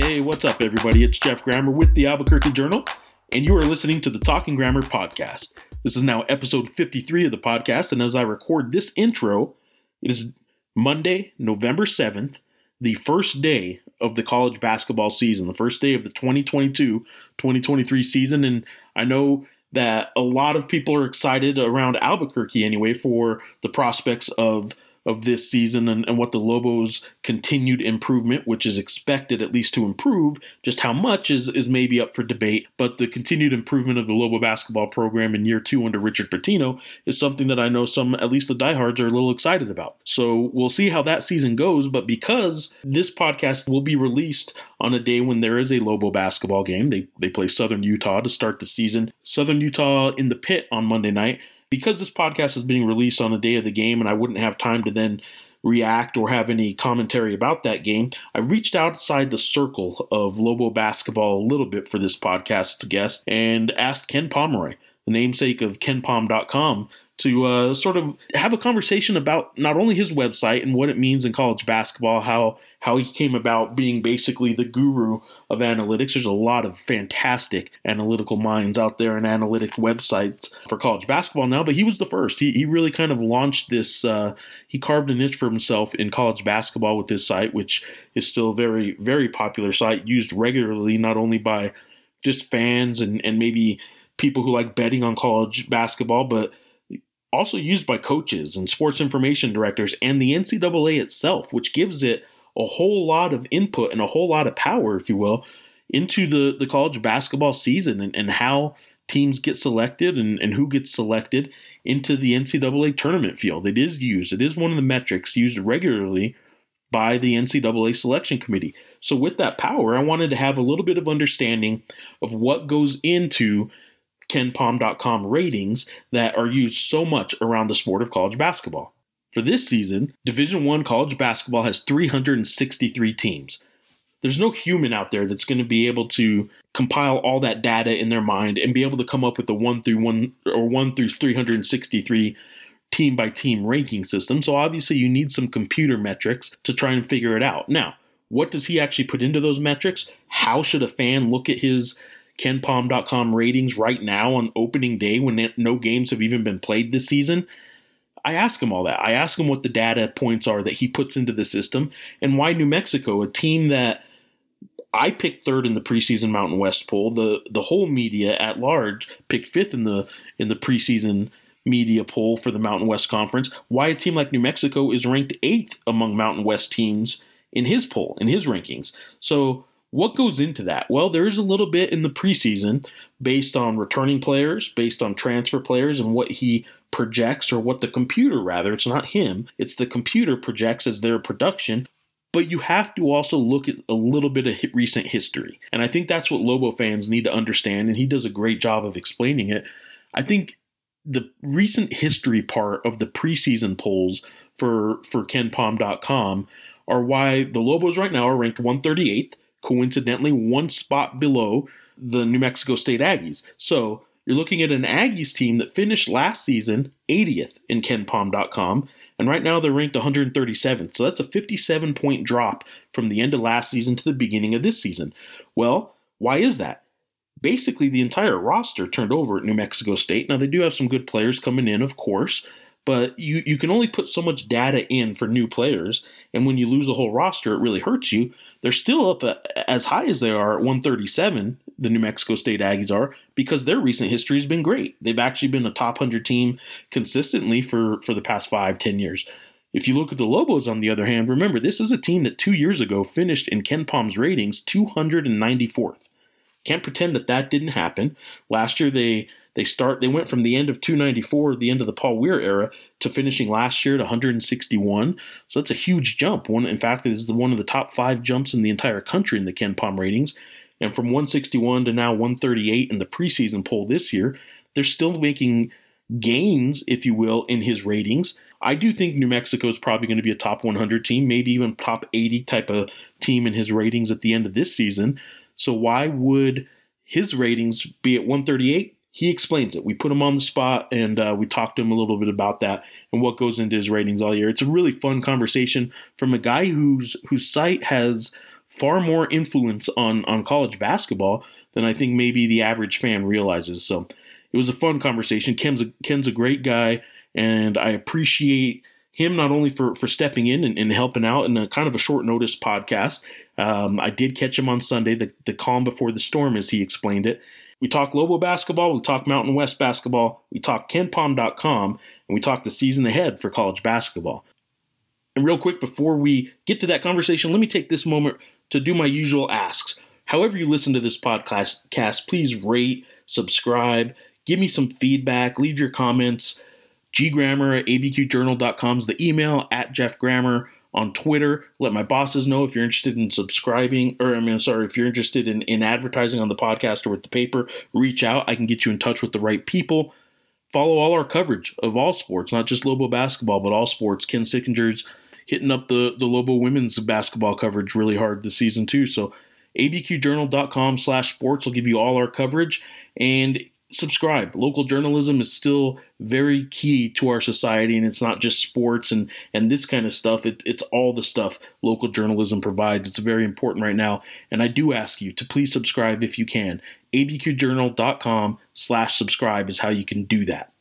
Hey, what's up, everybody? It's Jeff Grammer with the Albuquerque Journal, and you are listening to the Talking Grammer podcast. This is now episode 53 of the podcast, and as I record this intro, it is Monday, November 7th, the first day of the college basketball season, the first day of the 2022 2023 season. And I know that a lot of people are excited around Albuquerque anyway for the prospects of of this season and, and, what the Lobos' continued improvement, which is expected at least to improve, just how much is, is maybe up for debate. But the continued improvement of the Lobo basketball program in year two under Richard Pitino is something that I know some, at least the diehards, are a little excited about. So we'll see how that season goes. But because this podcast will be released on a day when there is a Lobo basketball game, they, they play Southern Utah to start the season. Southern Utah in the pit on Monday night because this podcast is being released on the day of the game and I wouldn't have time to then react or have any commentary about that game, I reached outside the circle of Lobo basketball a little bit for this podcast's guest and asked Ken Pomeroy, the namesake of KenPom.com, to uh, sort of have a conversation about not only his website and what it means in college basketball, how how he came about being basically the guru of analytics. There's a lot of fantastic analytical minds out there and analytic websites for college basketball now, but he was the first. He, he really kind of launched this. Uh, he carved a niche for himself in college basketball with this site, which is still a very very popular site used regularly, not only by just fans and and maybe people who like betting on college basketball, but also used by coaches and sports information directors and the NCAA itself, which gives it a whole lot of input and a whole lot of power, if you will, into the, the college basketball season and, and how teams get selected and, and who gets selected into the NCAA tournament field. It is used, it is one of the metrics used regularly by the NCAA selection committee. So, with that power, I wanted to have a little bit of understanding of what goes into KenPom.com ratings that are used so much around the sport of college basketball. For this season, Division 1 college basketball has 363 teams. There's no human out there that's going to be able to compile all that data in their mind and be able to come up with a 1 through 1 or 1 through 363 team by team ranking system. So obviously you need some computer metrics to try and figure it out. Now, what does he actually put into those metrics? How should a fan look at his KenPom.com ratings right now on opening day when no games have even been played this season. I ask him all that. I ask him what the data points are that he puts into the system and why New Mexico, a team that I picked third in the preseason Mountain West poll. The the whole media at large picked fifth in the in the preseason media poll for the Mountain West Conference. Why a team like New Mexico is ranked eighth among Mountain West teams in his poll, in his rankings. So what goes into that? Well, there is a little bit in the preseason based on returning players, based on transfer players, and what he projects, or what the computer, rather, it's not him, it's the computer projects as their production. But you have to also look at a little bit of recent history. And I think that's what Lobo fans need to understand, and he does a great job of explaining it. I think the recent history part of the preseason polls for, for KenPom.com are why the Lobos right now are ranked 138th coincidentally one spot below the New Mexico State Aggies. So you're looking at an Aggies team that finished last season 80th in KenPom.com, and right now they're ranked 137th. So that's a 57 point drop from the end of last season to the beginning of this season. Well, why is that? Basically, the entire roster turned over at New Mexico State. Now, they do have some good players coming in, of course, but you, you can only put so much data in for new players. And when you lose a whole roster, it really hurts you. They're still up uh, as high as they are at 137, the New Mexico State Aggies are, because their recent history has been great. They've actually been a top 100 team consistently for, for the past five, ten years. If you look at the Lobos, on the other hand, remember this is a team that two years ago finished in KenPom's ratings 294th. Can't pretend that that didn't happen. Last year they they start they went from the end of 294, the end of the Paul Weir era, to finishing last year at 161. So that's a huge jump. One, in fact, it is the, one of the top five jumps in the entire country in the KenPom ratings. And from 161 to now 138 in the preseason poll this year, they're still making gains, if you will, in his ratings. I do think New Mexico is probably going to be a top 100 team, maybe even top 80 type of team in his ratings at the end of this season. So why would his ratings be at 138? he explains it. We put him on the spot and uh, we talked to him a little bit about that and what goes into his ratings all year. It's a really fun conversation from a guy whose whose site has far more influence on on college basketball than I think maybe the average fan realizes. So it was a fun conversation. Ken's a, Ken's a great guy, and I appreciate him not only for for stepping in and, and helping out in a kind of a short notice podcast. Um, I did catch him on Sunday, the the calm before the storm, as he explained it. We talk Lobo basketball, we talk Mountain West basketball, we talk KenPom.com, and we talk the season ahead for college basketball. And real quick, before we get to that conversation, let me take this moment to do my usual asks. However, you listen to this podcast, cast, please rate, subscribe, give me some feedback, leave your comments. Grammer at abqjournal.com is the email, at Jeff on Twitter. Let my bosses know if you're interested in subscribing, or I mean, sorry, if you're interested in, in advertising on the podcast or with the paper, reach out. I can get you in touch with the right people. Follow all our coverage of all sports, not just Lobo basketball, but all sports. Ken Sickenger's hitting up the, the Lobo women's basketball coverage really hard this season too. So abqjournal.com slash sports will give you all our coverage. And subscribe. Local journalism is still very key to our society, and it's not just sports and and this kind of stuff. It, it's all the stuff local journalism provides. It's very important right now, and I do ask you to please subscribe if you can. abqjournal.com/slash subscribe is how you can do that.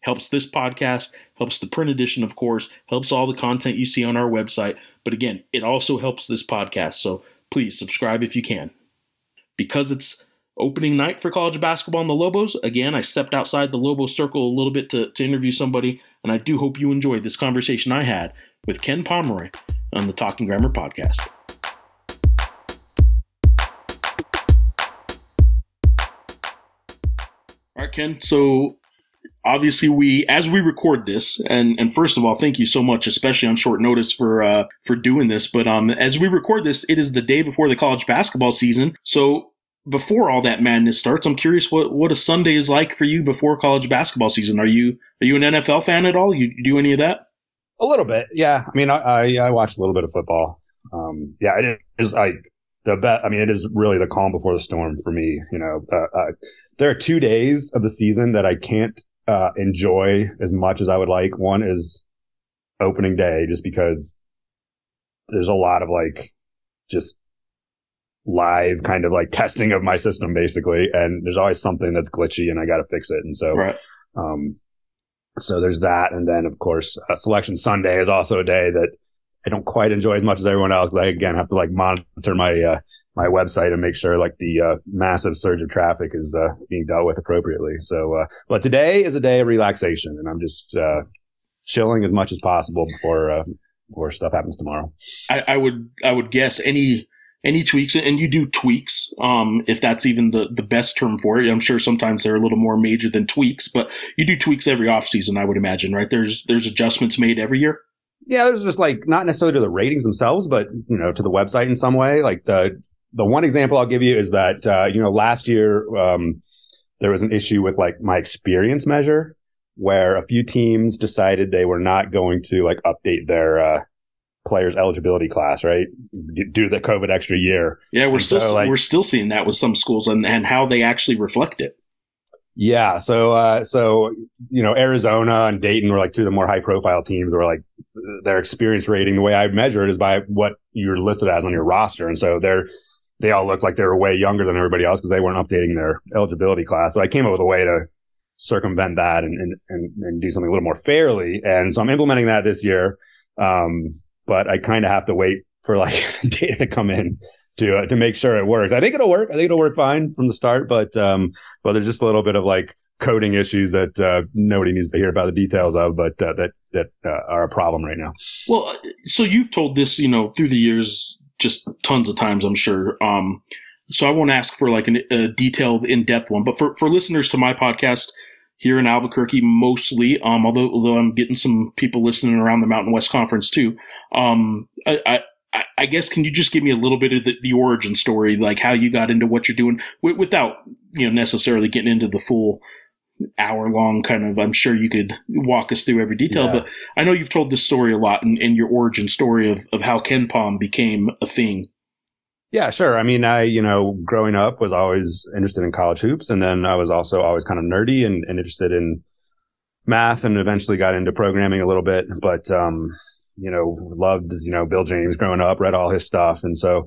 Helps this podcast, helps the print edition, of course, helps all the content you see on our website. But again, it also helps this podcast. So please subscribe if you can. Because it's opening night for college basketball in the Lobos. Again, I stepped outside the Lobo circle a little bit to, to interview somebody, and I do hope you enjoyed this conversation I had with Ken Pomeroy on the Talking Grammer podcast. All right, Ken. So obviously we as we record this and and first of all thank you so much especially on short notice for uh for doing this but um as we record this it is the day before the college basketball season so before all that madness starts, I'm curious what, what a Sunday is like for you before college basketball season. Are you are you an NFL fan at all? You, you do any of that? A little bit, yeah. I mean, I I, I watched a little bit of football. Um, yeah, it is like the bet. I mean, it is really the calm before the storm for me. You know, uh, uh, there are two days of the season that I can't uh, enjoy as much as I would like. One is opening day, just because there's a lot of like just live kind of like testing of my system basically. And there's always something that's glitchy and i got to fix it. And so right. um so there's that. And then of course uh, selection sunday is also a day that i don't quite enjoy as much as everyone else i again have to like monitor my uh my website and make sure like the uh, massive surge of traffic is uh, being dealt with appropriately. So uh but today is a day of relaxation and i'm just uh chilling as much as possible before uh before stuff happens tomorrow. I, I would i would guess any any tweaks and you do tweaks um, if that's even the, the best term for it. I'm sure sometimes they're a little more major than tweaks but you do tweaks every offseason i would imagine right? There's there's adjustments made every year? Yeah there's just like not necessarily to the ratings themselves but you know to the website in some way. Like the the one example i'll give you is that uh, you know last year um, there was an issue with like my experience measure where a few teams decided they were not going to like update their uh, players eligibility class, right? Due to the COVID extra year. Yeah, we're and still so, like, we're still seeing that with some schools and, and how they actually reflect it. Yeah, so uh, so you know Arizona and Dayton were like two of the more high profile teams where like their experience rating the way I measure it is by what you're listed as on your roster, and so they're they all look like they were way younger than everybody else because they weren't updating their eligibility class. So I came up with a way to circumvent that and and and, and do something a little more fairly, and so I'm implementing that this year. Um, but I kind of have to wait for like data to come in to uh, to make sure it works. I think it'll work. I think it'll work fine from the start, but um, but there's just a little bit of like coding issues that uh, nobody needs to hear about the details of, but uh, that that uh, are a problem right now. Well, uh, so you've told this, you know, through the years, just tons of times, I'm sure. Um, so I won't ask for like an, a detailed, in depth one, but for for listeners to my podcast here in Albuquerque mostly. Um, although although I'm getting some people listening around the Mountain West Conference too. Um, I, I, I guess can you just give me a little bit of the, the origin story, like how you got into what you're doing, w- without you know necessarily getting into the full hour long kind of. I'm sure you could walk us through every detail, yeah. but I know you've told this story a lot in, in your origin story of of how KenPom became a thing. Yeah, sure. I mean, I, you know, growing up was always interested in college hoops. And then I was also always kind of nerdy and, and interested in math and eventually got into programming a little bit. But, um, you know, loved, you know, Bill James growing up, read all his stuff. And so,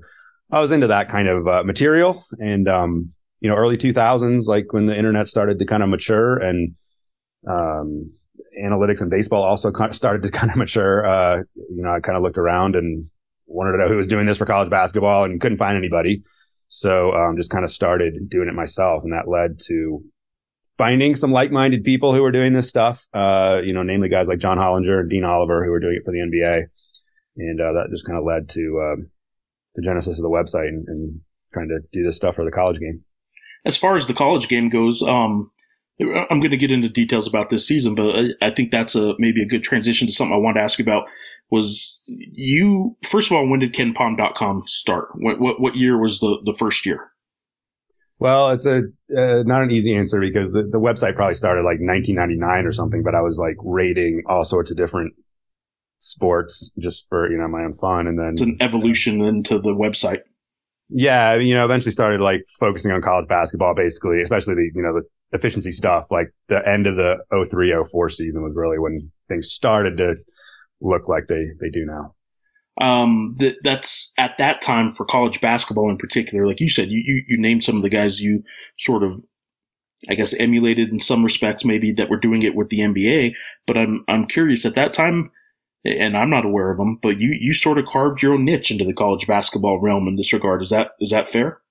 I was into that kind of uh, material, and um, you know, early 2000s, like when the internet started to kind of mature, and um, analytics and baseball also started to kind of mature. Uh, you know, I kind of looked around and wanted to know who was doing this for college basketball, and couldn't find anybody. So um, just kind of started doing it myself, and that led to finding some like-minded people who were doing this stuff. Uh, you know, namely guys like John Hollinger and Dean Oliver who were doing it for the NBA, and uh, that just kind of led to uh, the genesis of the website and, and, trying to do this stuff for the college game. As far as the college game goes, um, I'm going to get into details about this season, but I, think that's a maybe a good transition to something I wanted to ask you about. Was you first of all? When did KenPom.com start? What, what what year was the the first year? Well, it's a uh, not an easy answer because the, the website probably started like 1999 or something, but I was like rating all sorts of different sports just for you know my own fun, and then it's an evolution into the website. Yeah, you know, eventually started like focusing on college basketball, basically, especially the you know the efficiency stuff. Like the end of the 03, 04 season was really when things started to look like they they do now um, that that's at that time for college basketball in particular. Like you said, you, you, you named some of the guys you sort of, I guess, emulated in some respects, maybe that were doing it with the NBA. But I'm I'm curious at that time, and I'm not aware of them. But you you sort of carved your own niche into the college basketball realm in this regard. Is that is that fair?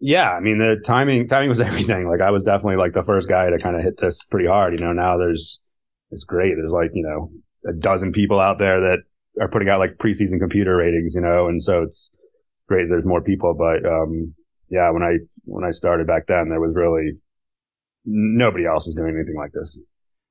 Yeah, I mean the timing timing was everything. Like I was definitely like the first guy to kind of hit this pretty hard. You know, now there's it's great. There's like you know a dozen people out there that are putting out like preseason computer ratings, you know, and so it's great. There's more people, but um, yeah, when I when I started back then, there was really nobody else was doing anything like this.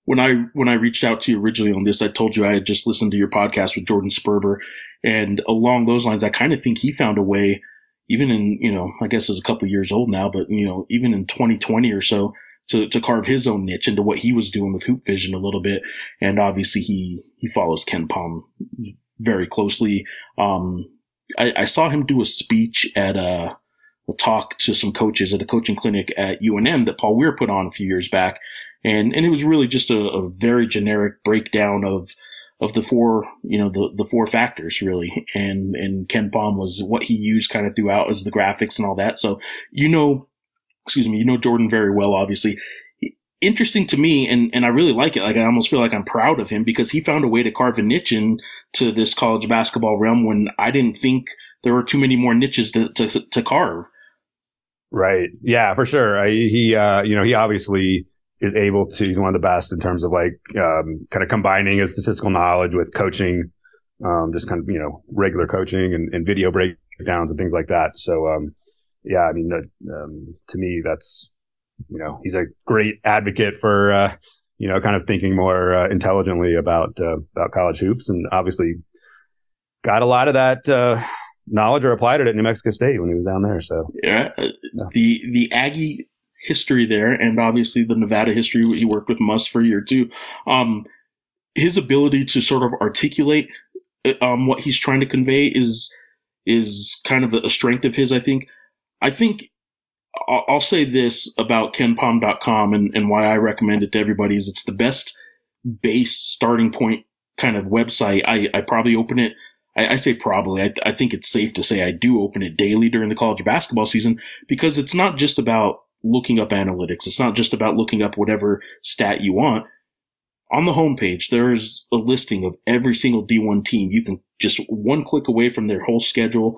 When I when I reached out to you originally on this, I told you I had just listened to your podcast with Jordan Sperber, and along those lines, I kind of think he found a way, even in you know, I guess is a couple years old now, but you know, even in 2020 or so, to, to carve his own niche into what he was doing with Hoop Vision a little bit. And obviously he, he follows KenPom very closely. Um, I, I, saw him do a speech at a, a, talk to some coaches at a coaching clinic at UNM that Paul Weir put on a few years back. And, and it was really just a, a very generic breakdown of, of the four, you know, the, the four factors really. And, and KenPom was what he used kind of throughout as the graphics and all that. So, you know, excuse me, you know Jordan very well, obviously. Interesting to me, and, and I really like it. Like I almost feel like I'm proud of him because he found a way to carve a niche into this college basketball realm when I didn't think there were too many more niches to, to, to carve. Right. Yeah, for sure. I, he, uh, you know, he obviously is able to, he's one of the best in terms of like, um, kind of combining his statistical knowledge with coaching, um, just kind of, you know, regular coaching and, and video breakdowns and things like that. So, um, yeah, I mean, um, to me, that's, you know, he's a great advocate for, uh, you know, kind of thinking more uh, intelligently about, uh, about college hoops and obviously got a lot of that, uh, knowledge or applied it at New Mexico State when he was down there. So, yeah, uh, yeah. the, the Aggie history there and obviously the Nevada history, he worked with Muss for a year too. Um, his ability to sort of articulate, uh, um, what he's trying to convey is, is kind of a strength of his, I think. I think I'll say this about kenpom.com and, and why I recommend it to everybody is it's the best base starting point kind of website. I, I probably open it. I, I say probably. I, I think it's safe to say I do open it daily during the college basketball season because it's not just about looking up analytics. It's not just about looking up whatever stat you want. On the homepage, there's a listing of every single D1 team. You can just one click away from their whole schedule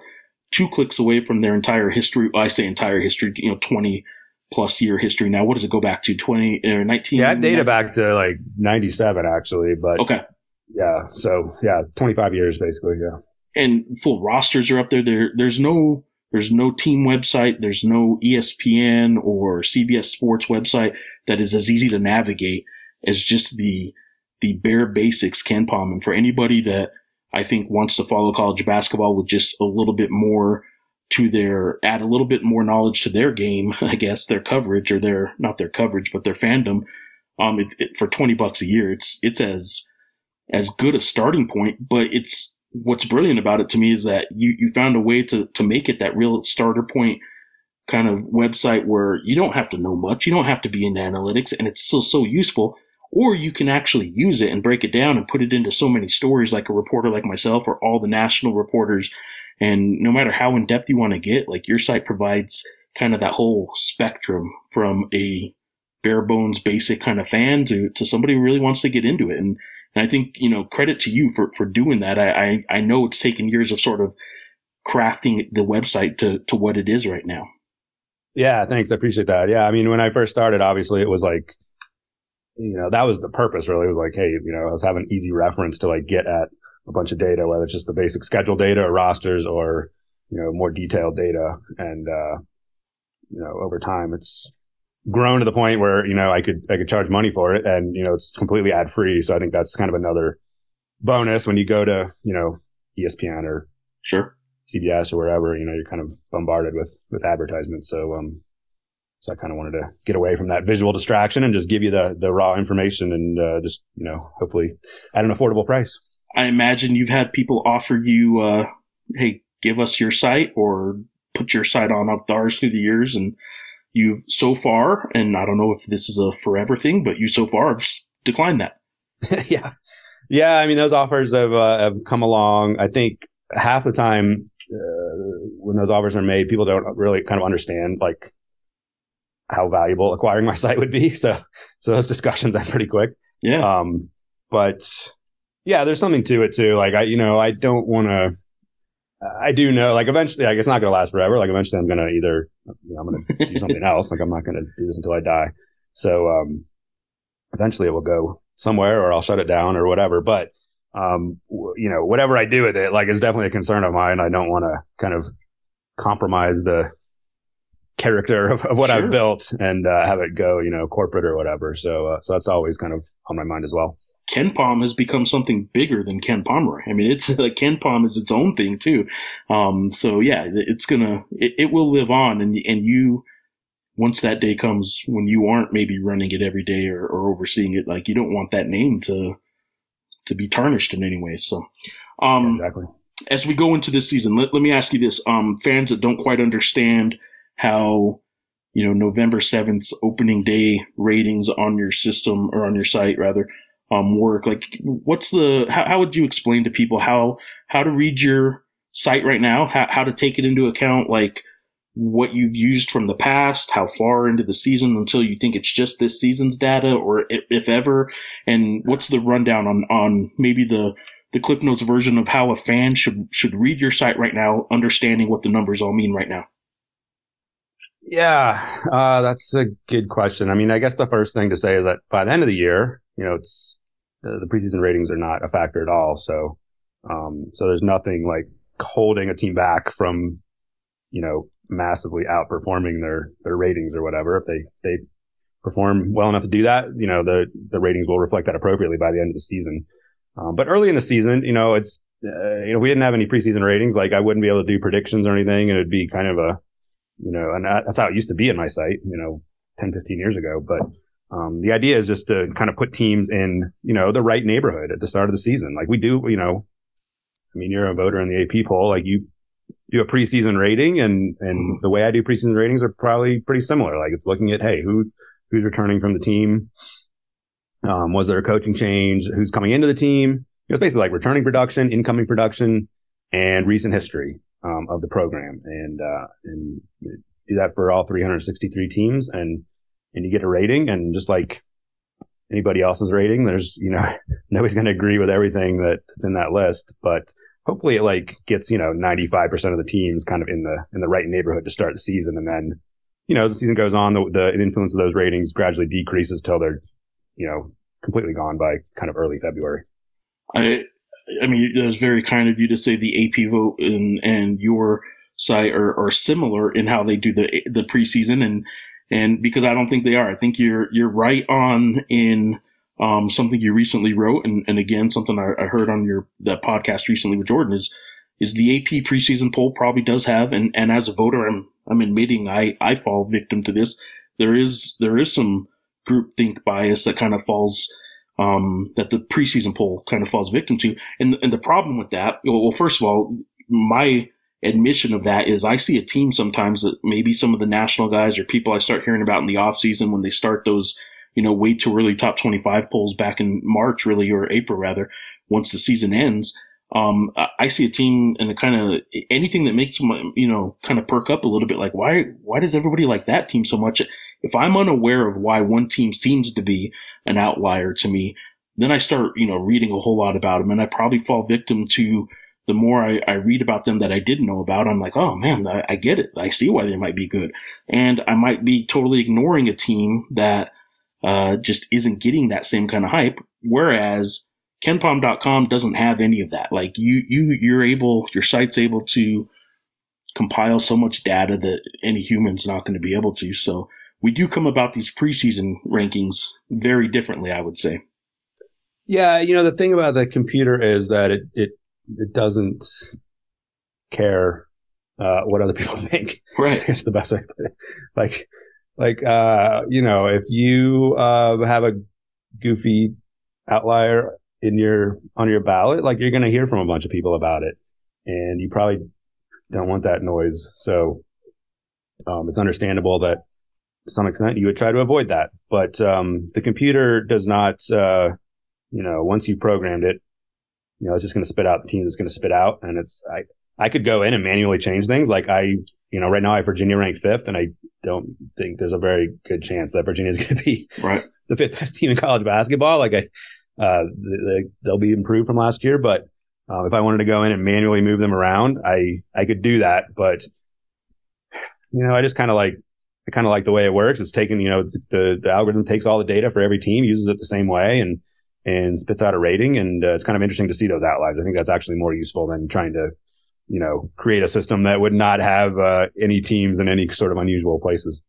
two clicks away from their entire history. I say entire history, you know, 20 plus year history now. What does it go back to? 20 uh, or 19? Yeah, data back to like 97 actually, but okay. Yeah. So yeah, 25 years basically. Yeah. And full rosters are up there. There, there's no, there's no team website. There's no ESPN or CBS Sports website that is as easy to navigate as just the, the bare basics KenPom. And for anybody that I think wants to follow college basketball with just a little bit more to their, add a little bit more knowledge to their game, I guess, their coverage or their, not their coverage, but their fandom. Um, it, it, for 20 bucks a year, it's, it's as, as good a starting point, but it's, what's brilliant about it to me is that you, you found a way to, to make it that real starter point kind of website where you don't have to know much. You don't have to be in analytics and it's still so useful or you can actually use it and break it down and put it into so many stories like a reporter like myself or all the national reporters And no matter how in depth you want to get, like your site provides kind of that whole spectrum from a bare bones basic kind of fan to, to somebody who really wants to get into it. And, and I think, you know, credit to you for, for doing that. I, I, I know it's taken years of sort of crafting the website to, to what it is right now. Yeah, thanks. I appreciate that. Yeah. I mean, when I first started, obviously it was like, you know, that was the purpose really. It was like, hey, you know, let's have an easy reference to like get at a bunch of data, whether it's just the basic schedule data or rosters or, you know, more detailed data. And, uh, you know, over time it's grown to the point where, you know, I could, I could charge money for it and, you know, it's completely ad free. So I think that's kind of another bonus when you go to, you know, ESPN or sure CBS or wherever, you know, you're kind of bombarded with, with advertisements. So, um, so I kind of wanted to get away from that visual distraction and just give you the, the raw information and, uh, just, you know, hopefully at an affordable price. I imagine you've had people offer you, uh, Hey, give us your site or put your site on up ours through the years. And you so far, and I don't know if this is a forever thing, but you so far have declined that. yeah. Yeah. I mean, those offers have, uh, have come along. I think half the time, uh, when those offers are made, people don't really kind of understand like how valuable acquiring my site would be. So, so those discussions end pretty quick. Yeah. Um, but yeah, there's something to it too. Like I, you know, I don't want to, I do know, like eventually, like it's not going to last forever. Like eventually I'm going to either, you know, I'm going to do something else. Like I'm not going to do this until I die. So, um, eventually it will go somewhere or I'll shut it down or whatever. But, um, w- you know, whatever I do with it, like is definitely a concern of mine. I don't want to kind of compromise the character of, of what Sure. I've built and, uh, have it go, you know, corporate or whatever. So, uh, so that's always kind of on my mind as well. KenPom has become something bigger than Ken Pomeroy. I mean, it's like KenPom is its own thing too. Um, so yeah, it's gonna, it, it will live on and, and you, once that day comes when you aren't maybe running it every day or, or overseeing it, like you don't want that name to, to be tarnished in any way. So, um, exactly. as we go into this season, let, let me ask you this. Um, fans that don't quite understand how, you know, November 7th opening day ratings on your system or on your site rather, um, work. Like what's the, how, how would you explain to people how, how to read your site right now? How, how to take it into account? Like what you've used from the past, how far into the season until you think it's just this season's data or if, if ever, and what's the rundown on, on maybe the, the Cliff Notes version of how a fan should should read your site right now, understanding what the numbers all mean right now. Yeah, uh, that's a good question. I mean, I guess the first thing to say is that by the end of the year, you know, it's the, the preseason ratings are not a factor at all. So, um, so there's nothing like holding a team back from, you know, massively outperforming their their ratings or whatever. If they they perform well enough to do that, you know, the the ratings will reflect that appropriately by the end of the season. Um, but early in the season, you know, it's uh, you know, if we didn't have any preseason ratings, like I wouldn't be able to do predictions or anything, and it'd be kind of a you know, and that's how it used to be in my site, you know, 10, 15 years ago. But, um, the idea is just to kind of put teams in, you know, the right neighborhood at the start of the season. Like we do, you know, I mean, you're a voter in the AP poll, like you do a preseason rating and, and the way I do preseason ratings are probably pretty similar. Like it's looking at, Hey, who, who's returning from the team? Um, was there a coaching change? Who's coming into the team? It's basically like returning production, incoming production, and recent history um, of the program, and uh, and do that for all 363 teams, and and you get a rating, and just like anybody else's rating, there's you know nobody's going to agree with everything that's in that list, but hopefully it like gets you know 95 percent of the teams kind of in the in the right neighborhood to start the season, and then you know as the season goes on, the, the influence of those ratings gradually decreases till they're you know completely gone by kind of early February. I I mean, it was very kind of you to say the AP vote and and your site are, are similar in how they do the the preseason and and because I don't think they are. I think you're you're right on in um, something you recently wrote and, and again something I, I heard on your that podcast recently with Jordan is is the AP preseason poll probably does have and, and as a voter I'm I'm admitting I, I fall victim to this. There is there is some groupthink bias that kind of falls um, that the preseason poll kind of falls victim to. And, and the problem with that, well, first of all, my admission of that is I see a team sometimes that maybe some of the national guys or people I start hearing about in the offseason when they start those, you know, way too early top 25 polls back in March, really, or April rather, once the season ends. um, I see a team and a kind of anything that makes my, you know, kind of perk up a little bit. Like, why, why does everybody like that team so much? If I'm unaware of why one team seems to be an outlier to me, then I start, you know, reading a whole lot about them and I probably fall victim to the more I, I read about them that I didn't know about. I'm like, oh man, I, I get it. I see why they might be good. And I might be totally ignoring a team that, uh, just isn't getting that same kind of hype. Whereas, kenpom.com doesn't have any of that. Like you, you, you're able, your site's able to compile so much data that any human's not going to be able to. So we do come about these preseason rankings very differently, I would say. Yeah, you know the thing about the computer is that it it it doesn't care uh, what other people think. Right, it's the best way. Like, like uh, you know, if you uh, have a goofy outlier in your on your ballot, like you're going to hear from a bunch of people about it, and you probably don't want that noise. So um, it's understandable that to some extent you would try to avoid that. But um, the computer does not, uh, you know, once you've programmed it, you know, it's just going to spit out the team that's going to spit out, and it's I I could go in and manually change things. Like I, you know, right now I have Virginia ranked fifth, and I don't think there's a very good chance that Virginia is going to be right. the fifth best team in college basketball. Like I, uh, they, they'll be improved from last year, but uh, if I wanted to go in and manually move them around, I I could do that. But you know, I just kind of like I kind of like the way it works. It's taking you know the the algorithm takes all the data for every team, uses it the same way, and and spits out a rating. And uh, it's kind of interesting to see those outliers. I think that's actually more useful than trying to you know create a system that would not have uh, any teams in any sort of unusual places.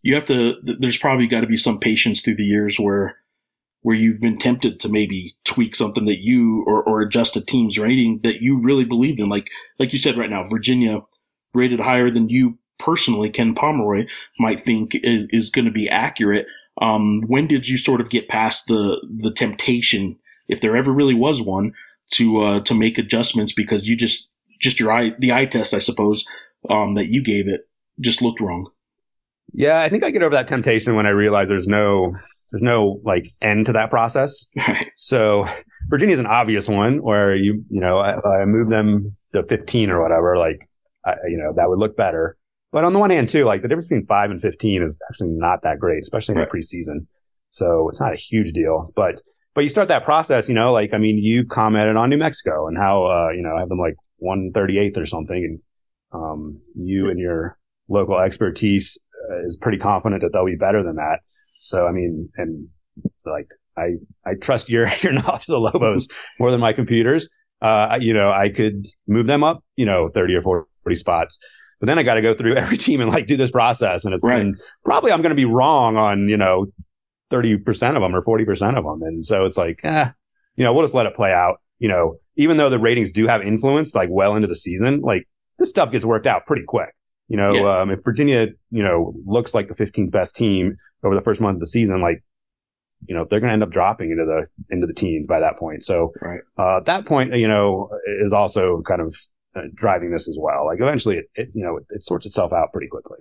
You have to. There's probably got to be some patience through the years where where you've been tempted to maybe tweak something that you or, or adjust a team's rating that you really believed in. Like like you said right now, Virginia rated higher than you personally, Ken Pomeroy might think is, is going to be accurate. Um, when did you sort of get past the the temptation, if there ever really was one, to uh, to make adjustments because you just just your eye the eye test, I suppose, um, that you gave it just looked wrong. Yeah, I think I get over that temptation when I realize there's no there's no like end to that process. Right. So is an obvious one where you, you know, I, I move them to 15 or whatever, like, I, you know, that would look better. But on the one hand, too, like the difference between five and 15 is actually not that great, especially in right. the preseason. So it's not a huge deal, but, but you start that process, you know, like, I mean, you commented on New Mexico and how, uh, you know, I have them like 138th or something. And, um, you and your local expertise uh, is pretty confident that they'll be better than that. So, I mean, and like, I, I trust your, your knowledge of the Lobos more than my computers. Uh, you know, I could move them up, you know, 30 or 40 spots. But then I got to go through every team and like do this process. And it's right. and probably I'm going to be wrong on, you know, 30% of them or 40% of them. And so it's like, eh, you know, we'll just let it play out. You know, even though the ratings do have influence like well into the season, like this stuff gets worked out pretty quick. You know, yeah. um, if Virginia, you know, looks like the 15th best team over the first month of the season, like, you know, they're going to end up dropping into the into the teens by that point. So right. uh, that point, you know, is also kind of driving this as well. Like eventually, it, it you know, it, it, sorts itself out pretty quickly.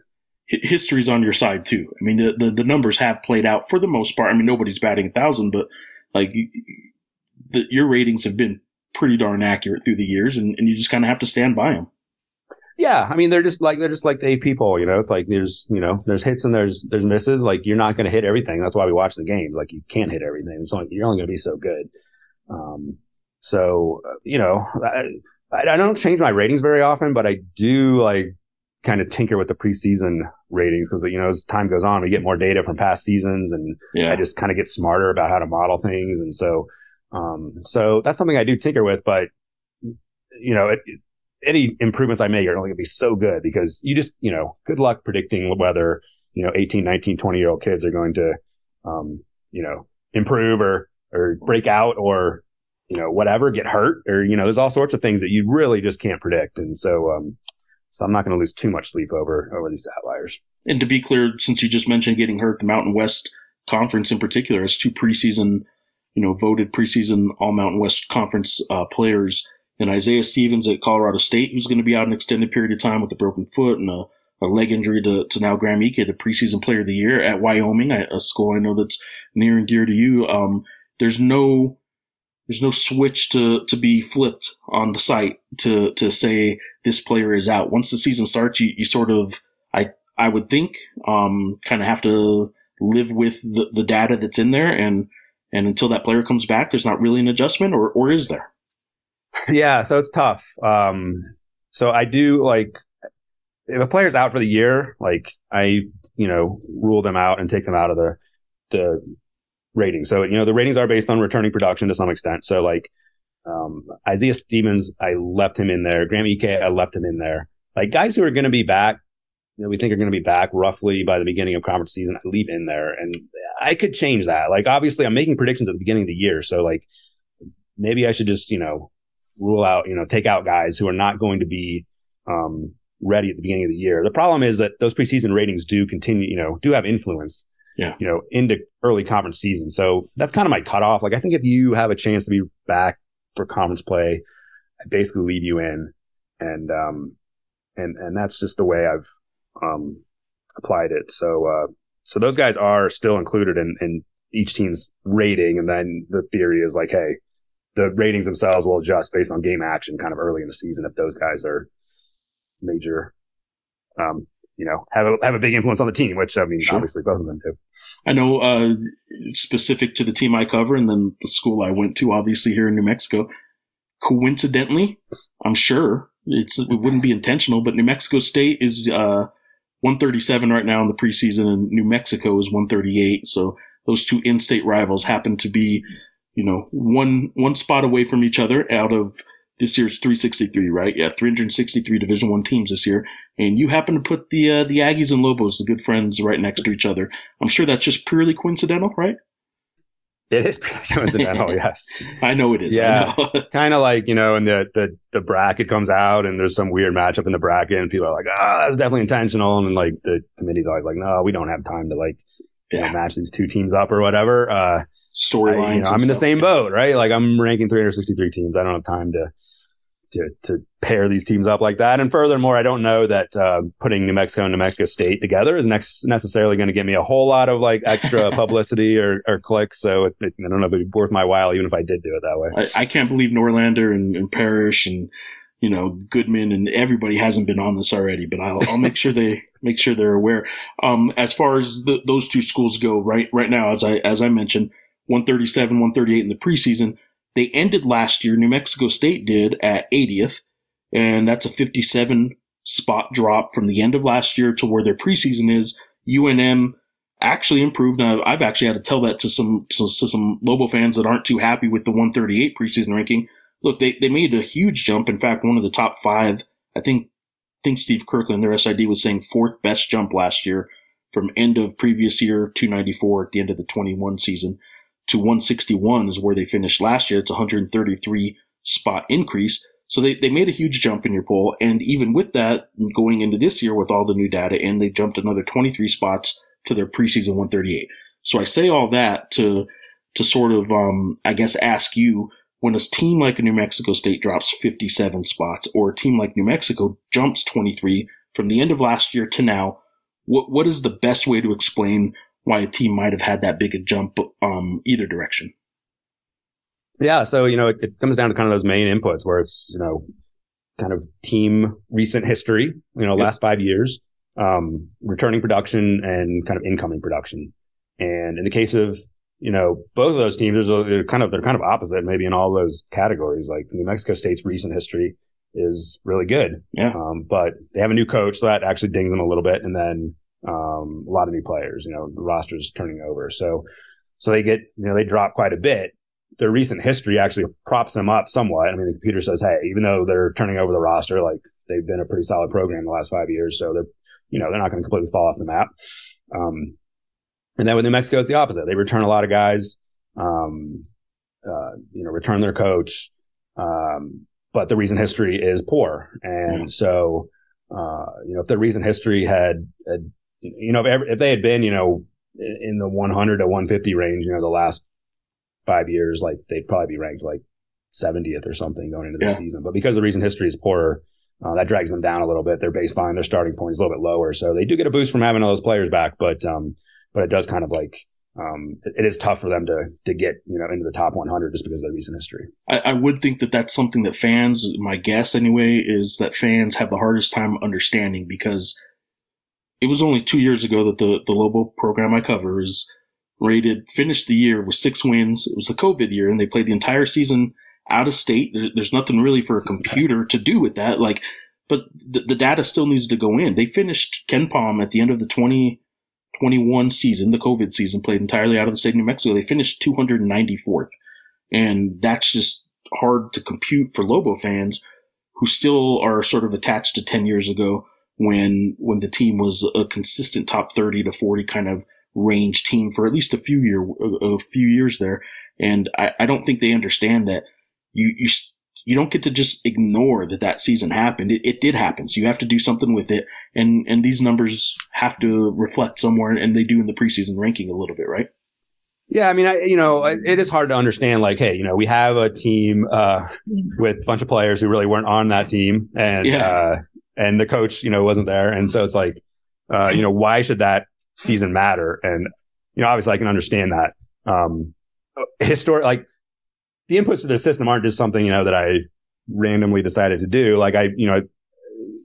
History's on your side too. I mean, the, the, the numbers have played out for the most part. I mean, nobody's batting a thousand, but like the, your ratings have been pretty darn accurate through the years, and, and you just kind of have to stand by them. Yeah, I mean they're just like they're just like the poll, you know. It's like there's you know there's hits and there's there's misses. Like you're not going to hit everything. That's why we watch the games. Like you can't hit everything. It's only, you're only going to be so good. Um, so uh, you know, I, I don't change my ratings very often, but I do like kind of tinker with the preseason ratings because you know as time goes on, we get more data from past seasons, and yeah. I just kind of get smarter about how to model things, and so um, so that's something I do tinker with, but you know, it, any improvements I make are only going to be so good because you just, you know, good luck predicting whether, you know, 18, 19, 20 year old kids are going to, um, you know, improve or, or break out or, you know, whatever, get hurt or, you know, there's all sorts of things that you really just can't predict. And so, um, so I'm not going to lose too much sleep over, over these outliers. And to be clear, since you just mentioned getting hurt, the Mountain West Conference in particular has two preseason, you know, voted preseason All Mountain West Conference uh, players and Isaiah Stevens at Colorado State, who's going to be out an extended period of time with a broken foot and a, a leg injury to, to now Graham Ike, the preseason player of the year at Wyoming, a school I know that's near and dear to you. Um, there's no there's no switch to to be flipped on the site to to say this player is out. Once the season starts, you, you sort of I I would think um, kind of have to live with the, the data that's in there and and until that player comes back, there's not really an adjustment, or or is there? Yeah, so it's tough. Um, so I do like if a player's out for the year, like I, you know, rule them out and take them out of the the rating. So you know, the ratings are based on returning production to some extent. So like um, Isaiah Stevens, I left him in there. Graham Ike, I left him in there. Like guys who are going to be back, you know, we think are going to be back roughly by the beginning of conference season. I leave in there, and I could change that. Like obviously, I'm making predictions at the beginning of the year, so like maybe I should just you know rule out, you know, take out guys who are not going to be um, ready at the beginning of the year. The problem is that those preseason ratings do continue, you know, do have influence, yeah. you know, into early conference season. So that's kind of my cutoff. Like I think if you have a chance to be back for conference play, I basically leave you in, and um, and and that's just the way I've um applied it. So uh, so those guys are still included in in each team's rating, and then the theory is like, hey, the ratings themselves will adjust based on game action kind of early in the season if those guys are major, um, you know, have a, have a big influence on the team, which I mean, sure. obviously both of them do. I know, uh, specific to the team I cover and then the school I went to, obviously here in New Mexico, coincidentally, I'm sure it's, it wouldn't be intentional, but New Mexico State is, uh, 137 right now in the preseason and New Mexico is 138. So those two in-state rivals happen to be you know, one one spot away from each other out of this year's 363, right? Yeah, 363 Division One teams this year, and you happen to put the uh, the Aggies and Lobos, the good friends, right next to each other. I'm sure that's just purely coincidental, right? It is purely coincidental, yes. I know it is. Yeah, kind of like you know, and the, the the bracket comes out, and there's some weird matchup in the bracket, and people are like, "Ah, oh, that's definitely intentional," and like the committee's always like, "No, we don't have time to like you know match these two teams up or whatever." Uh, storylines. You know, I'm in the same boat, right? Like I'm ranking 363 teams. I don't have time to to to pair these teams up like that. And furthermore, I don't know that uh, putting New Mexico and New Mexico State together is next necessarily going to give me a whole lot of like extra publicity or, or clicks. So it, it, I don't know if it'd be worth my while, even if I did do it that way. I, I can't believe Norlander and, and Parrish and you know Goodman and everybody hasn't been on this already, but I'll, I'll make sure they make sure they're aware. Um, as far as the, those two schools go, right right now, as I as I mentioned 137, 138 in the preseason. They ended last year, New Mexico State did at 80th, and that's a 57 spot drop from the end of last year to where their preseason is. UNM actually improved. Now, I've actually had to tell that to some to, to some Lobo fans that aren't too happy with the 138 preseason ranking. Look, they, they made a huge jump. In fact, one of the top five, I think, I think Steve Kirkland, their SID, was saying fourth best jump last year from end of previous year 294 at the end of the 21 season to 161 is where they finished last year. It's 133 spot increase. So they, they made a huge jump in your poll. And even with that, going into this year with all the new data and they jumped another 23 spots to their preseason 138. So I say all that to, to sort of, um, I guess, ask you when a team like New Mexico State drops 57 spots or a team like New Mexico jumps 23 from the end of last year to now, what, what is the best way to explain why a team might have had that big a jump um, either direction. Yeah, so you know it, it, comes down to kind of those main inputs where it's you know kind of team recent history, you know, yep. last five years, um, returning production and kind of incoming production. And in the case of you know both of those teams, they're kind of they're kind of opposite maybe in all those categories. Like New Mexico State's recent history is really good, yeah, um, but they have a new coach, so that actually dings them a little bit. And then um, a lot of new players. You know, the roster's turning over, so so they get you know they drop quite a bit. Their recent history actually props them up somewhat. I mean, the computer says, hey, even though they're turning over the roster, like they've been a pretty solid program the last five years, so they're you know they're not going to completely fall off the map. Um, and then with New Mexico, it's the opposite. They return a lot of guys. Um, uh, you know, return their coach. Um, but the recent history is poor, and yeah. so uh, you know if the recent history had, had you know, if, ever, if they had been, you know, in the 100 to 150 range, you know, the last five years, like they'd probably be ranked like 70th or something going into the yeah. season. But because the recent history is poorer, uh, that drags them down a little bit. Their baseline, their starting point is a little bit lower, so they do get a boost from having all those players back. But um, but it does kind of like um, it is tough for them to to get you know into the top 100 just because of their recent history. I, I, would think that that's something that fans, my guess anyway, is that fans have the hardest time understanding because it was only two years ago that the the Lobo program I cover is rated finished the year with six wins. It was the COVID year, and they played the entire season out of state. There's nothing really for a computer to do with that. Like, but the, the data still needs to go in. They finished KenPom at the end of the 2021 season, the COVID season, played entirely out of the state of New Mexico. They finished 294th. And that's just hard to compute for Lobo fans who still are sort of attached to 10 years ago when, when the team was a consistent top 30 to 40 kind of range team for at least a few year, a, few years there. And I, I don't think they understand that you, you, you don't get to just ignore that that season happened. It, it did happen. So you have to do something with it. And, and these numbers have to reflect somewhere and they do in the preseason ranking a little bit, right? Yeah, I mean, I, you know, it is hard to understand. Like, hey, you know, we have a team uh, with a bunch of players who really weren't on that team, and yeah. uh, and the coach, you know, wasn't there, and so it's like, uh, you know, why should that season matter? And you know, obviously, I can understand that. Um, historic, like the inputs to the system aren't just something, you know, that I randomly decided to do. Like I, you know,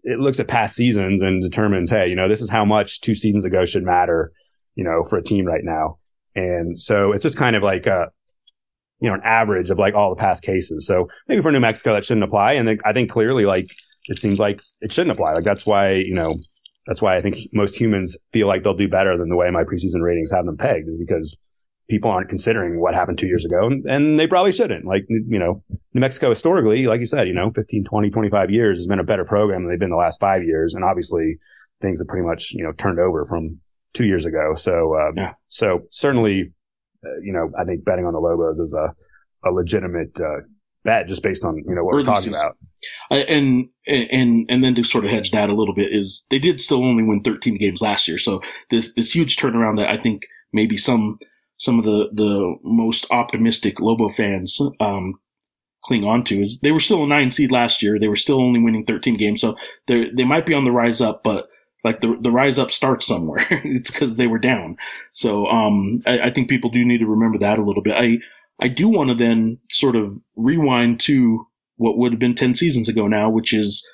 it looks at past seasons and determines, hey, you know, this is how much two seasons ago should matter, you know, for a team right now. And so it's just kind of like a, you know, an average of like all the past cases. So maybe for New Mexico that shouldn't apply. And I think clearly like it seems like it shouldn't apply. Like that's why, you know, that's why I think most humans feel like they'll do better than the way my preseason ratings have them pegged is because people aren't considering what happened two years ago and, and, they probably shouldn't like you know new mexico historically like you said you know 15 20 25 years has been a better program than they've been the last five years and obviously things have pretty much you know turned over from two years ago so um, yeah. so certainly uh, you know i think betting on the lobos is a, a legitimate uh, bet just based on you know what we're talking about and and and then to sort of hedge that a little bit is they did still only win 13 games last year so this this huge turnaround that i think maybe some some of the the most optimistic Lobo fans um, cling on to is they were still a nine seed last year. They were still only winning 13 games, so they they might be on the rise up, but like the the rise up starts somewhere. it's because they were down. So um, I, I, think people do need to remember that a little bit. I I do want to then sort of rewind to what would have been 10 seasons ago now, which is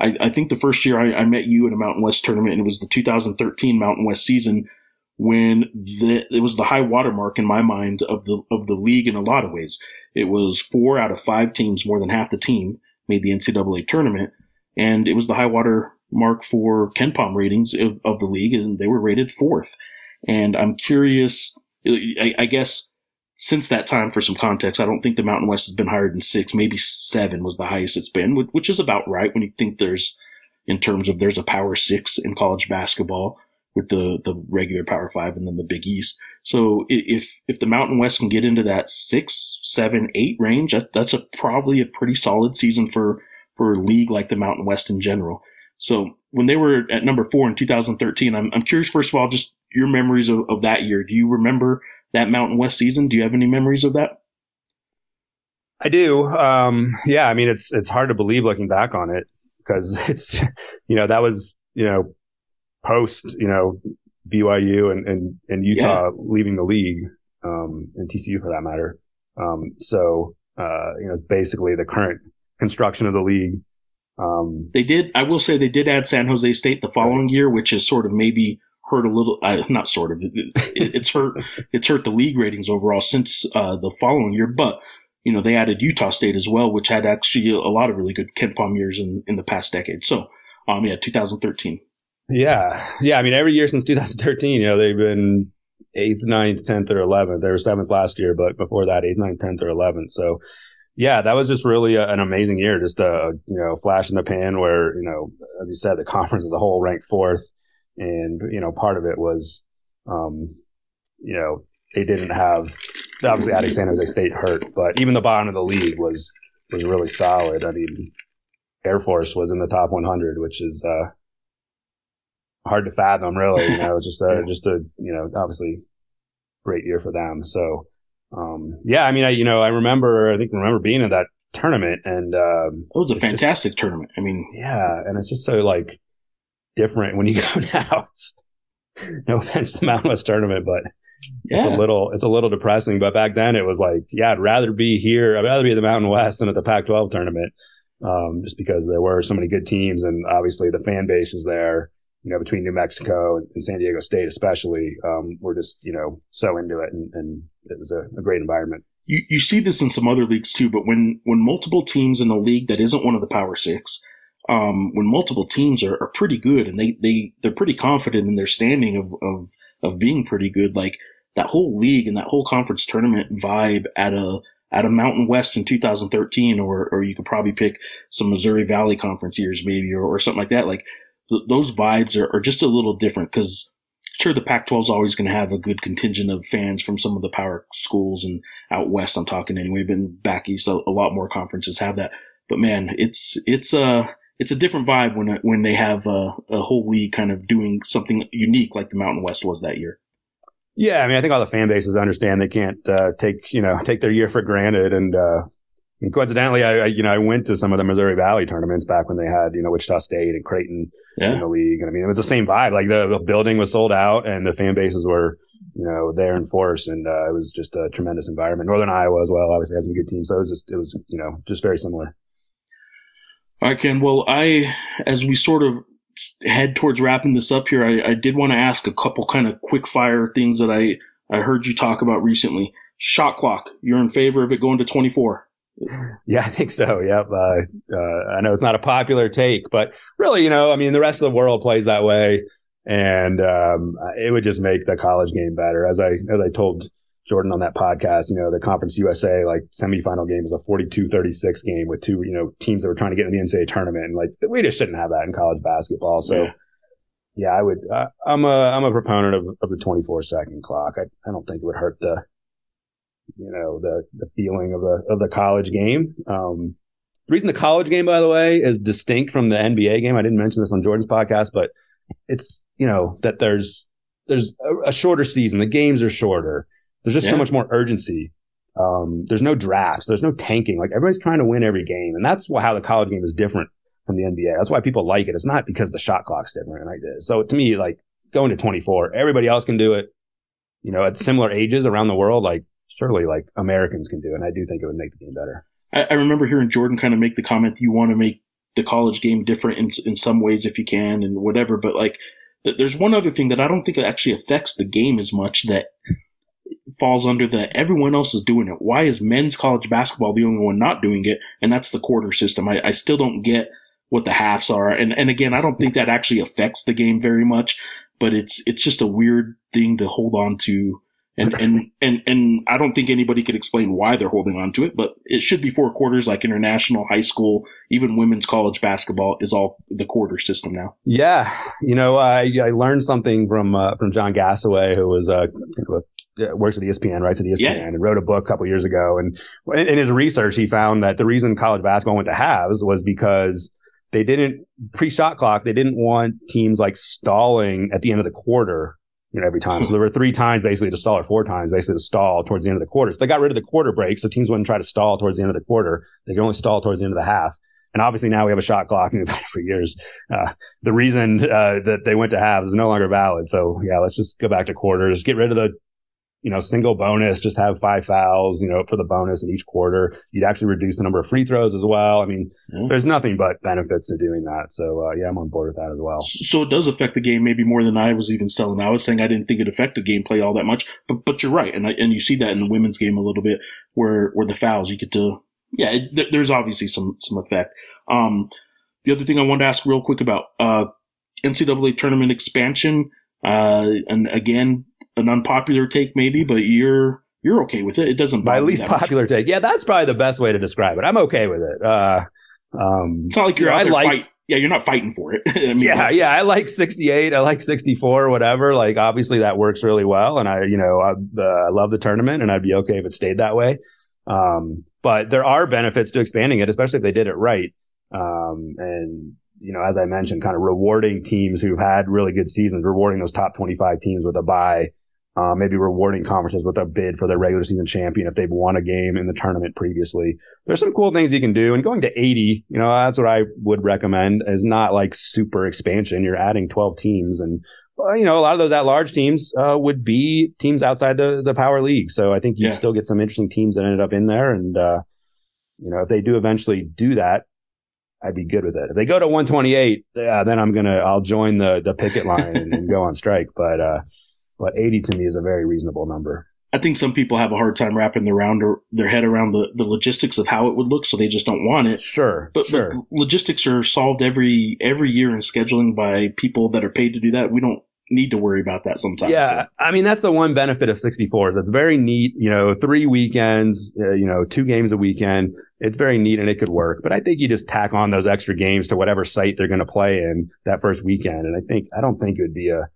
I, I think the first year I, I met you in a Mountain West tournament, and it was the 2013 Mountain West season when the, it was the high watermark in my mind of the of the league in a lot of ways. It was four out of five teams, more than half the team, made the NCAA tournament, and it was the high water mark for KenPom ratings of, of the league, and they were rated fourth. And I'm curious, I, I guess since that time, for some context, I don't think the Mountain West has been higher than six, maybe seven was the highest it's been, which is about right when you think there's, in terms of there's a power six in college basketball with the the regular Power Five and then the Big East. So if if the Mountain West can get into that six, seven, eight range, that, that's a probably a pretty solid season for for a league like the Mountain West in general. So when they were at number four in 2013, I'm I'm curious first of all just your memories of, of that year. Do you remember that Mountain West season? Do you have any memories of that? I do. Um, yeah, I mean, it's it's hard to believe looking back on it because it's you know that was you know post, you know, BYU and, and, and Utah yeah. leaving the league, um, and TCU for that matter. Um, so, uh, you know, it's basically the current construction of the league. Um, they did, I will say they did add San Jose State the following year, which is sort of maybe hurt a little, uh, not sort of, it, it's hurt, it's hurt the league ratings overall since, uh, the following year, but, you know, they added Utah State as well, which had actually a lot of really good KenPom years in, in the past decade. So, um, yeah, 2013. Yeah. Yeah. I mean, every year since 2013, you know, they've been eighth, ninth, 10th, or 11th. They were seventh last year, but before that, eighth, ninth, 10th, or 11th. So, yeah, that was just really a, an amazing year. Just a, you know, flash in the pan where, you know, as you said, the conference as a whole ranked fourth. And, you know, part of it was, um, you know, they didn't have, obviously adding San Jose State hurt, but even the bottom of the league was, was really solid. I mean, Air Force was in the top 100, which is, uh, hard to fathom, really. You know, it's just a, just a, you know, obviously great year for them. So, um, yeah, I mean, I, you know, I remember, I think remember being in that tournament and, um, it was a fantastic just, tournament. I mean, yeah. And it's just so like different when you go now. It's, no offense to Mountain West tournament, but yeah. it's a little it's a little depressing. But back then it was like, yeah, I'd rather be here. I'd rather be at the Mountain West than at the Pac-12 tournament, um, just because there were so many good teams, and obviously the fan base is there. You know, between New Mexico and, San Diego State, especially, um, we're just you know so into it, and, and it was a, a great environment. You, you see this in some other leagues too, but when when multiple teams in a league that isn't one of the Power Six um, when multiple teams are, are pretty good and they, they, they're pretty confident in their standing of, of, of being pretty good. Like that whole league and that whole conference tournament vibe at a, at a Mountain West in 2013, or, or you could probably pick some Missouri Valley Conference years maybe, or, or something like that. Like th- those vibes are, are just a little different because sure the Pac-12 is always going to have a good contingent of fans from some of the power schools and out west. I'm talking anyway, but back east, a, a lot more conferences have that. But man, it's it's uh it's a different vibe when when they have a, a whole league kind of doing something unique like the Mountain West was that year. Yeah, I mean, I think all the fan bases understand they can't uh, take you know take their year for granted, and uh, coincidentally, I, I, you know I went to some of the Missouri Valley tournaments back when they had you know Wichita State and Creighton yeah. in the league, and I mean it was the same vibe. Like the, the building was sold out, and the fan bases were you know there in force, and uh, it was just a tremendous environment. Northern Iowa as well, obviously had some good teams, so it was just it was you know just very similar. All right, Ken. Well, I, as we sort of head towards wrapping this up here, I, I did want to ask a couple kind of quick fire things that I, I heard you talk about recently. Shot clock. You're in favor of it going to 24. Yeah, I think so. Yep. Uh, uh, I know it's not a popular take, but really, you know, I mean, the rest of the world plays that way, and um, it would just make the college game better. As I as I told Jordan on that podcast, you know, the Conference USA like semifinal game was a 42-36 game with two, you know, teams that were trying to get in the NCAA tournament. And like we just shouldn't have that in college basketball. So yeah, yeah I would, uh, I'm a, I'm a proponent of, of the 24 second clock. I, I don't think it would hurt the, you know, the, the feeling of the, of the college game. Um, the reason the college game, by the way, is distinct from the NBA game. I didn't mention this on Jordan's podcast, but it's, you know, that there's, there's a, a shorter season. The games are shorter there's just yeah. so much more urgency. Um, there's no drafts. There's no tanking. Like everybody's trying to win every game. And that's why, how the college game is different from the NBA. That's why people like it. It's not because the shot clock's different. Like this. So to me, like going to 24, everybody else can do it, you know, at similar ages around the world. Like surely like Americans can do it. And I do think it would make the game better. I, I remember hearing Jordan kind of make the comment, you want to make the college game different in, in some ways if you can and whatever. But like, there's one other thing that I don't think actually affects the game as much that falls under the everyone else is doing it. Why is men's college basketball the only one not doing it? And that's the quarter system. I, I still don't get what the halves are. And and again, I don't think that actually affects the game very much, but it's it's just a weird thing to hold on to. And, and, and, and I don't think anybody could explain why they're holding on to it, but it should be four quarters like international, high school, even women's college basketball is all the quarter system now. Yeah. You know, I, I learned something from, uh, from John Gasaway, who was uh, a works at ESPN, writes at ESPN, yeah. and wrote a book a couple years ago. And in his research, he found that the reason college basketball went to halves was because they didn't pre-shot clock. They didn't want teams like stalling at the end of the quarter, you know, every time. So there were three times basically to stall, or four times basically to stall towards the end of the quarter. So they got rid of the quarter break, so teams wouldn't try to stall towards the end of the quarter. They could only stall towards the end of the half. And obviously now we have a shot clock and we've had it for years. Uh, the reason uh, that they went to halves is no longer valid. So yeah, let's just go back to quarters, get rid of the you know, single bonus, just have five fouls, you know, for the bonus in each quarter. You'd actually reduce the number of free throws as well. I mean, mm-hmm. there's nothing but benefits to doing that. So, uh, yeah, I'm on board with that as well. So it does affect the game maybe more than I was even selling. I was saying I didn't think it affected gameplay all that much, but, but you're right. And I, and you see that in the women's game a little bit where, where the fouls, you get to, yeah, it, there's obviously some, some effect. Um, the other thing I wanted to ask real quick about, uh, NCAA tournament expansion. Uh, and again, an unpopular take, maybe, but you're you're okay with it. It doesn't. My least popular much. take. Yeah, that's probably the best way to describe it. I'm okay with it. Uh, um, it's not like you're. I like. Fight. Yeah, you're not fighting for it. I mean, yeah, like, yeah. I like 68. I like 64. Whatever. Like, obviously, that works really well, and I, you know, I, uh, I love the tournament, and I'd be okay if it stayed that way. Um, but there are benefits to expanding it, especially if they did it right. Um, and you know, as I mentioned, kind of rewarding teams who've had really good seasons, rewarding those top 25 teams with a buy uh, maybe rewarding conferences with a bid for their regular season champion if they've won a game in the tournament previously. There's some cool things you can do. And going to 80, you know, that's what I would recommend is not like super expansion. You're adding 12 teams and uh, you know, a lot of those at-large teams uh, would be teams outside the the power league. So I think you'd Yeah. still get some interesting teams that ended up in there. And uh, you know, if they do eventually do that, I'd be good with it. If they go to 128, yeah, then I'm gonna I'll join the the picket line and, and go on strike. But uh, but 80 to me is a very reasonable number. I think some people have a hard time wrapping their, round or, their head around the, the logistics of how it would look, so they just don't want it. Sure, But, sure. but logistics are solved every every year in scheduling by people that are paid to do that. We don't need to worry about that sometimes. Yeah, I mean that's the one benefit of 64 is it's very neat. You know, three weekends, uh, you know, two games a weekend. It's very neat and it could work. But I think you just tack on those extra games to whatever site they're going to play in that first weekend, and I think I don't think it would be a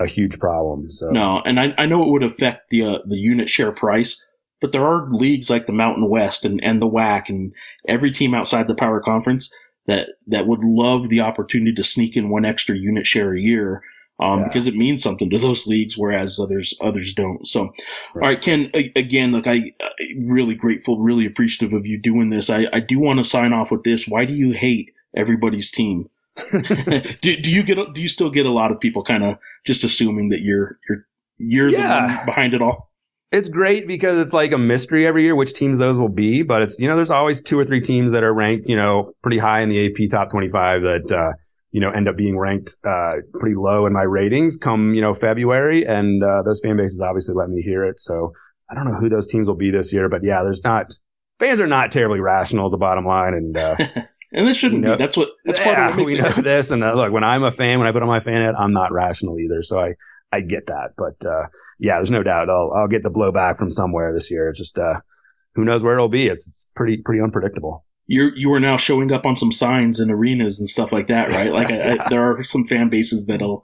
a huge problem. So No, and I, I know it would affect the uh, the unit share price, but there are leagues like the Mountain West and, and the WAC and every team outside the Power Conference that that would love the opportunity to sneak in one extra unit share a year. Um, Yeah. because it means something to those leagues, whereas others others don't. So, all Right. right, Ken. Again, look, I, I really grateful, really appreciative of you doing this. I, I do want to sign off with this. Why do you hate everybody's team? do, do you get do you still get a lot of people kind of just assuming that you're you're you're Yeah. the one behind it all? it's great because it's like a mystery every year which teams those will be. But it's you know there's always two or three teams that are ranked you know pretty high in the AP top 25 that uh, you know end up being ranked uh, pretty low in my ratings come you know February, and uh, those fan bases obviously let me hear it. So I don't know who those teams will be this year, but yeah, there's not fans are not terribly rational is the bottom line, and uh, And this shouldn't No. be. That's what that's part yeah, of what we know this. And uh, look, when I'm a fan, when I put on my fan hat, I'm not rational either. So I, I get that. But, uh, yeah, there's no doubt I'll, I'll get the blowback from somewhere this year. It's just, uh, who knows where it'll be. It's, it's pretty, pretty unpredictable. You're you are now showing up on some signs in arenas and stuff like that, right? Like I, I, there are some fan bases that'll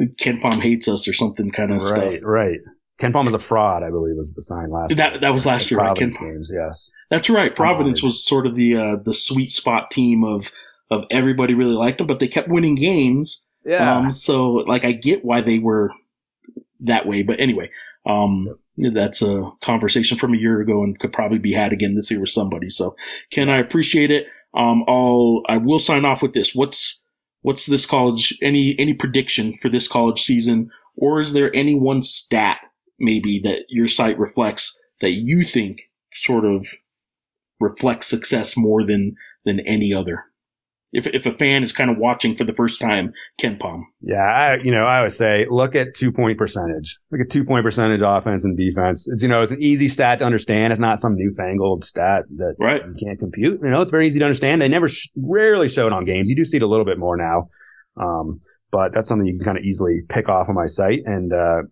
KenPom hates us or something kind of stuff. Right, right. KenPom is a fraud, I believe was the sign last year. That that was last year, right? Ken Providence Palm. games, yes. That's right. Providence honored. was sort of the uh, the sweet spot team of of everybody really liked them, but they kept winning games. Yeah. Um, so like I get why they were that way, but anyway, um, that's a conversation from a year ago and could probably be had again this year with somebody. So Ken, I appreciate it. Um, I'll I will sign off with this. What's what's this college? Any any prediction for this college season, or is there any one stat maybe that your site reflects that you think sort of reflects success more than than any other? If if a fan is kind of watching for the first time, KenPom. Yeah, I, you know, I always say, look at two point percentage. Look at two point percentage offense and defense. It's, you know, it's an easy stat to understand. It's not some newfangled stat that Right. you can't compute. You know, it's very easy to understand. They never, sh- rarely show it on games. You do see it a little bit more now. Um, but that's something you can kind of easily pick off on my site. And, uh,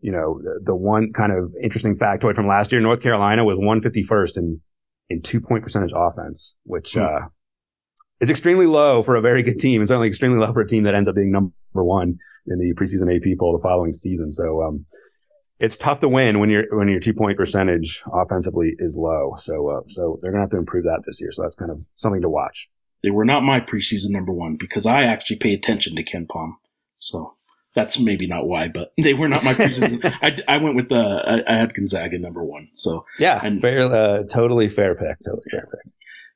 you know, the, the one kind of interesting factoid from last year, North Carolina was 151st in, in two point percentage offense, which, Hmm. uh, is extremely low for a very good team, and certainly extremely low for a team that ends up being number one in the preseason AP poll the following season. So um, it's tough to win when your when your two point percentage offensively is low. So uh, so they're gonna have to improve that this year. So that's kind of something to watch. They were not my preseason number one because I actually pay attention to KenPom. So that's maybe not why, but they were not my preseason. I, I went with the I, I had Gonzaga number one. So Yeah, And- fair, uh, totally fair pick. Totally fair pick.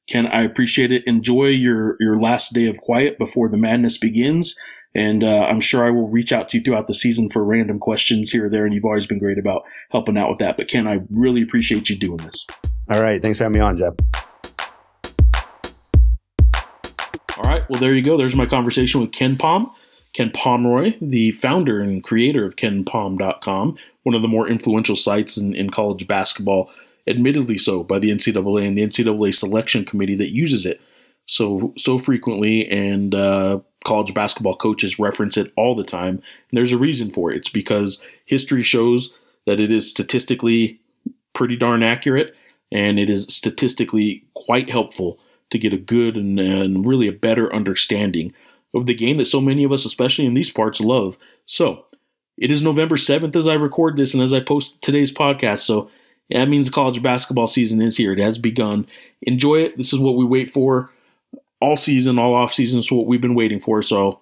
Ken, I appreciate it. Enjoy your your last day of quiet before the madness begins. And uh, I'm sure I will reach out to you throughout the season for random questions here or there. And you've always been great about helping out with that. But Ken, I really appreciate you doing this. All right, thanks for having me on, Geoff. All right. Well, there you go. There's my conversation with KenPom. Ken Pomeroy, the founder and creator of KenPom.com, one of the more influential sites in, in college basketball, admittedly so by the NCAA and the NCAA selection committee that uses it so so frequently, and uh, college basketball coaches reference it all the time. And there's a reason for it. It's because history shows that it is statistically pretty darn accurate, and it is statistically quite helpful to get a good and, and really a better understanding of the game that so many of us, especially in these parts, love. So it is November 7th as I record this and as I post today's podcast. So that means college basketball season is here. It has begun. Enjoy it. This is what we wait for all season, all off season. Is what we've been waiting for. So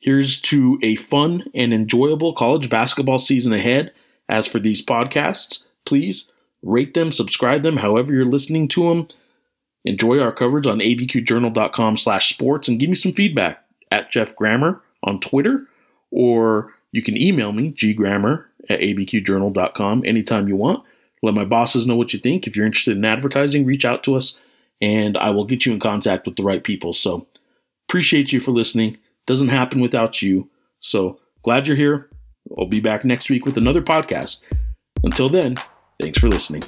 here's to a fun and enjoyable college basketball season ahead. As for these podcasts, please rate them, subscribe them, however you're listening to them. Enjoy our coverage on abqjournal.com slash sports and give me some feedback at Geoff Grammer on Twitter or You can email me, ggrammer at abqjournal.com anytime you want. Let my bosses know what you think. If you're interested in advertising, reach out to us and I will get you in contact with the right people. So appreciate you for listening. Doesn't happen without you. So glad you're here. I'll be back next week with another podcast. Until then, thanks for listening.